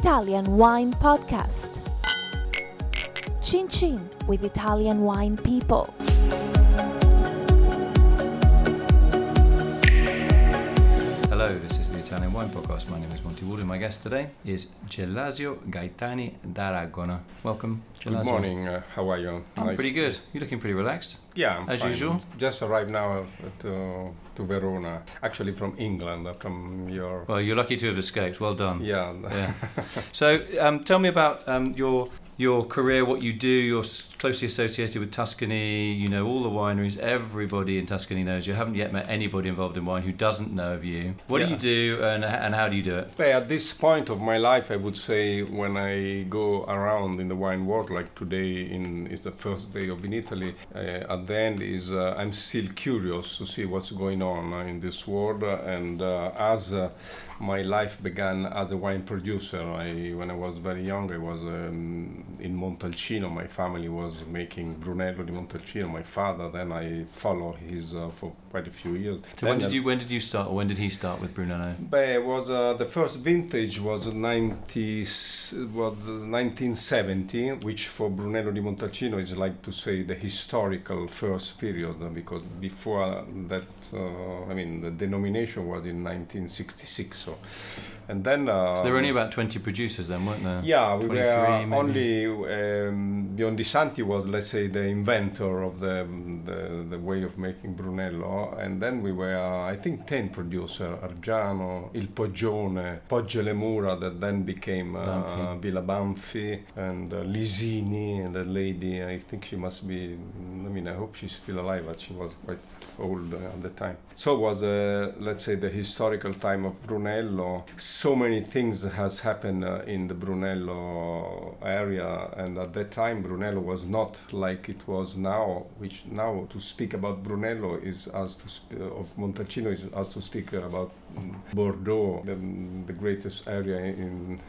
Italian Wine Podcast. Chin Chin with Italian wine people. Hello, this is the Italian Wine Podcast. My name is Monty Waldin, and my guest today is Gelasio Gaetani d'Aragona. Welcome, Gelasio. Good morning. Uh, how are you? I'm Nice pretty good. You're looking pretty relaxed. Yeah, I'm As fine. usual? Just arrived now to to Verona. Actually, from England, uh, from your. Well, you're lucky to have escaped. Well done. Yeah. Yeah. so, um, tell me about um, your your career, what you do. You're closely associated with Tuscany. You know all the wineries. Everybody in Tuscany knows you. Haven't yet met anybody involved in wine who doesn't know of you. What do you do, and and how do you do it? At this point of my life, I would say when I go around in the wine world, like today, in is the first day of in Italy. Uh, at the end, is uh, I'm still curious to see what's going on uh, in this world. and uh, as uh, my life began as a wine producer, I when I was very young, I was um, in Montalcino. My family was making Brunello di Montalcino. My father. Then I followed his uh, for quite a few years. So when did you when did you start, or when did he start with Brunello? but it was uh, the first vintage was 90 s- was 1970, which for Brunello di Montalcino is like to say the historical first period uh, because before that, uh, I mean, the denomination was in 1966. So, and then uh, So there were only about 20 producers then, weren't there? yeah, we 23 were maybe? Only um, Biondi Santi was, let's say, the inventor of the, the the way of making Brunello, and then we were, I think, ten producers: Argiano, Il Poggione, Poggio alle Mura, that then became uh, Banfi. Villa Banfi, and uh, Lisini, and the lady. I think she must be. I mean, I hope she's still alive, but she was quite old uh, at the time. So was, uh, let's say, the historical time of Brunello. So many things has happened uh, in the Brunello area, Uh, and at that time Brunello was not like it was now. Which now to speak about Brunello is as to sp- uh, of Montalcino is as to speak about mm, Bordeaux, the, mm, the greatest area in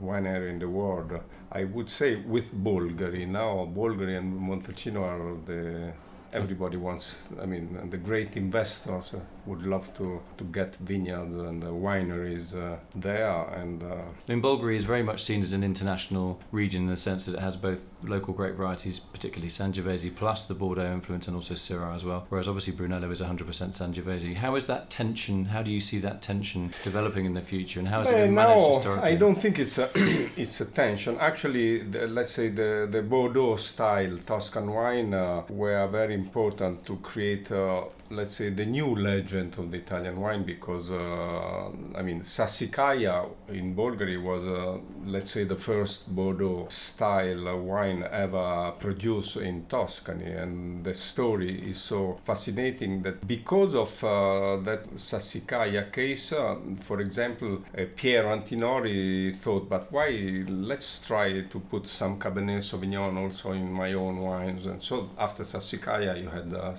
wine area in the world. I would say with Bolgheri now, Bolgheri and Montalcino are the everybody wants. I mean, and the great investors uh, would love to to get vineyards and uh, wineries uh, there, and uh, I mean, Bolgheri is very much seen as an international region in the sense that it has both local grape varieties, particularly Sangiovese, plus the Bordeaux influence and also Syrah as well. Whereas obviously Brunello is 100% Sangiovese. How is that tension? How do you see that tension developing in the future, and how has it Well, been managed no, historically? I don't think it's a it's a tension. Actually, the, let's say the the Bordeaux style Tuscan wine uh, were very important to create. Uh, Let's say the new legend of the Italian wine because uh, I mean Sassicaia in Bolgheri was uh, let's say the first Bordeaux style wine ever produced in Tuscany and the story is so fascinating that because of uh, that Sassicaia case uh, for example uh, Piero Antinori thought but why let's try to put some Cabernet Sauvignon also in my own wines and so after Sassicaia you had uh, uh,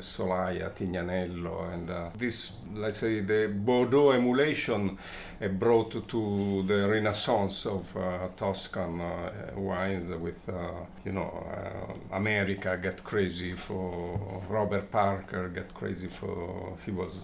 Solaia Tignanello and uh, this let's say the Bordeaux emulation uh, brought to the renaissance of uh, Toscan uh, wines with, you know, America get crazy for Robert Parker, get crazy for, he was,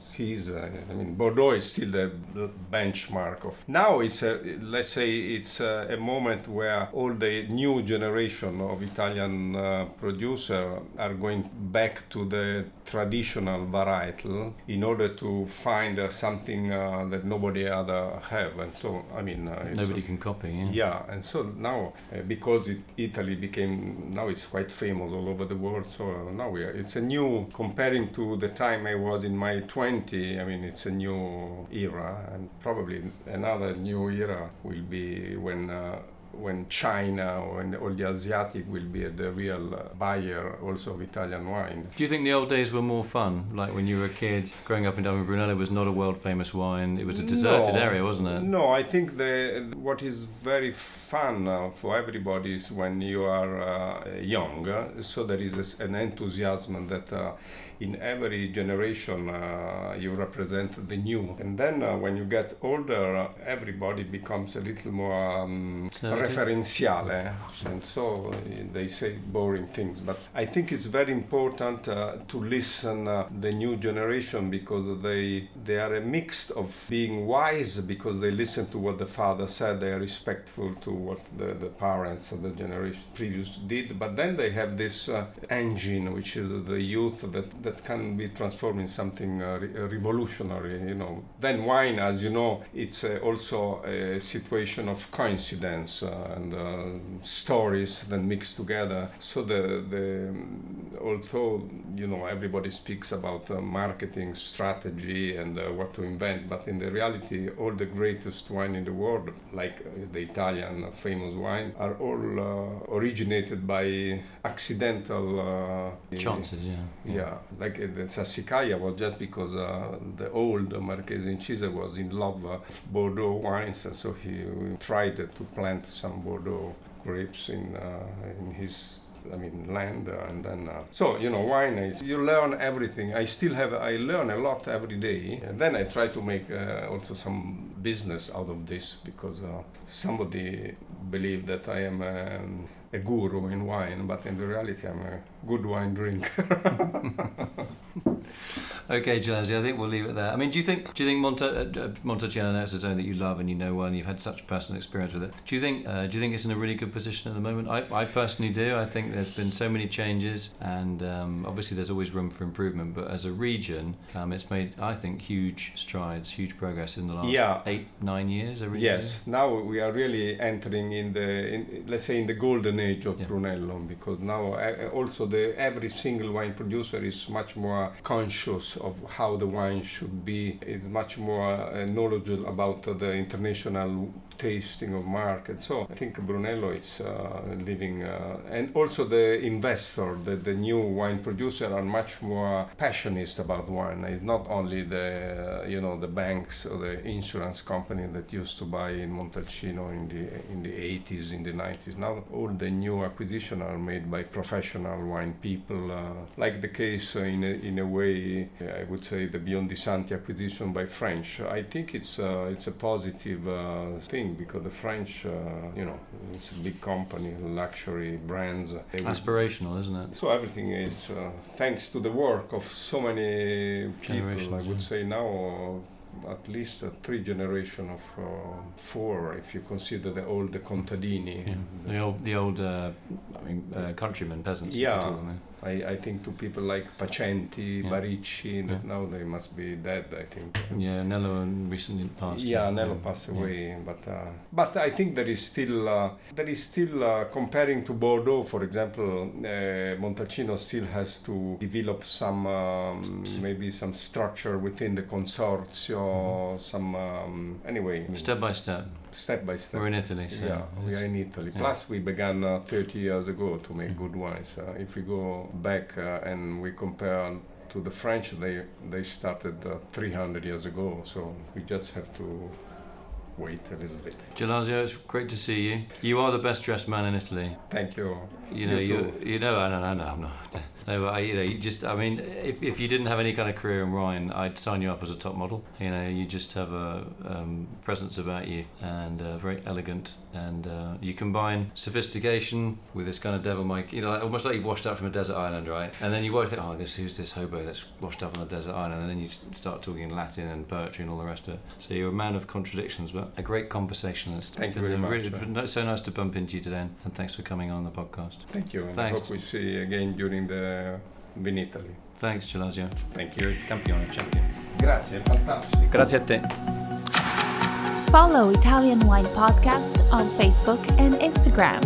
uh, I mean, Bordeaux is still the benchmark of, now it's, a, let's say, it's a, a moment where all the new generation of Italian producer are going back to the traditional varietal in order to find uh, something uh, that nobody other have and so i mean uh, Nobody can copy. Yeah. yeah and so now uh, because it, italy became now it's quite famous all over the world so uh, now we are, it's a new comparing to the time i was in my 20 i mean it's a new era and probably another new era will be when uh, when China or when all the Asiatic will be the real uh, buyer also of Italian wine. Do you think the old days were more fun? Like when you were a kid, growing up in Dublin, Brunello was not a world famous wine. It was a deserted No. area, wasn't it? No, I think the what is very fun uh, for everybody is when you are uh, young. so there is an enthusiasm that uh, in every generation uh, you represent the new, and then uh, when you get older, uh, everybody becomes a little more um, Snobbish. referenziale, and so uh, they say boring things. But I think it's very important uh, to listen uh, the new generation because they they are a mix of being wise because they listen to what the father said, they are respectful to what the, the parents of the generation previous did, but then they have this uh, engine which is the youth that that can be transformed in something uh, re- revolutionary. You know, then wine, as you know, it's uh, also a situation of coincidence uh, and uh, stories that mix together. So the the although you know everybody speaks about uh, marketing strategy and uh, what to invent, but in the reality, all the greatest wine in the world, like uh, the Italian famous wine, are all uh, originated by accidental uh, Chances, yeah. yeah, like uh, the Sassicaia was just because uh, the old Marchese Incisa was in love uh, with Bordeaux wines, and so he tried to plant some Bordeaux grapes in uh, in his. I mean, land, uh, and then uh, so you know, wine is you learn everything. I still have I learn a lot every day, and then I try to make uh, also some business out of this because uh, somebody believed that I am. Um, a guru in wine, but in the reality, I'm a good wine drinker. Okay, Gelasi, I think we'll leave it there. I mean, do you think do you think Monte, uh, Montalcino is a zone that you love and you know well and you've had such personal experience with it? Do you think uh, do you think it's in a really good position at the moment? I, I personally do. I think there's been so many changes and um, obviously there's always room for improvement. But as a region, um, it's made I think huge strides, huge progress in the last Yeah. eight nine years. Yes, now we are really entering in the, in, let's say, in the golden age of Yeah. Brunello because now uh, also the every single wine producer is much more conscious of how the wine should be. Is much more uh, knowledgeable about uh, the international tasting of market. So I think Brunello is uh, living, uh, and also the investor, the, the new wine producer are much more passionate about wine. It's not only the uh, you know the banks or the insurance company that used to buy in Montalcino in the in the 80s, in the 90s. Now all the new acquisitions are made by professional wine people, uh, like the case in a, in a way I would say the Biondi Santi acquisition by French. I think it's uh, it's a positive uh, thing because the French, uh, you know, it's a big company, luxury brands. Aspirational, isn't it? so everything is uh, thanks to the work of so many people. I would yeah. say now uh, at least uh, three generation of uh, four, if you consider the old contadini. Yeah. The old the old uh, I mean uh, countrymen peasants. Yeah. them, I, I think to people like Pacenti, Yeah. Baricci, that Yeah. now they must be dead. I think. Yeah, Nello recently passed. Yeah, Nello passed Yeah. away, but uh, but I think there is still uh, there is still uh, comparing to Bordeaux, for example, uh, Montalcino still has to develop some um, maybe some structure within the consorzio, some um, anyway Step by step. Step by step. We're in Italy, so yeah, we are in Italy. yeah. Plus, we began uh, 30 years ago to make Mm. good wines. Uh, if we go back uh, and we compare to the French, they they started uh, 300 years ago. So we just have to wait a little bit. Gelasio, it's great to see you. You are the best dressed man in Italy. Thank you. You know, You you, you know, I don't know, I'm not. No, but I, you know, you just, I mean, if, if you didn't have any kind of career in wine, I'd sign you up as a top model. You know, you just have a um, presence about you and uh, very elegant, and uh, you combine sophistication with this kind of devil may, you know, like, almost like you've washed up from a desert island, right? And then you won't think, oh, this who's this hobo that's washed up on a desert island, and then you start talking Latin and poetry and all the rest of it. So you're a man of contradictions, but a great conversationalist. Thank you very uh, really- much. really- so nice to bump into you today, and thanks for coming on the podcast. Thank you. And Thanks. I hope we see you again during the Vinitaly. Thanks, Gelazio. Thank you. Campione, champion. Grazie, fantastico. Grazie a te. Follow Italian Wine Podcast on Facebook and Instagram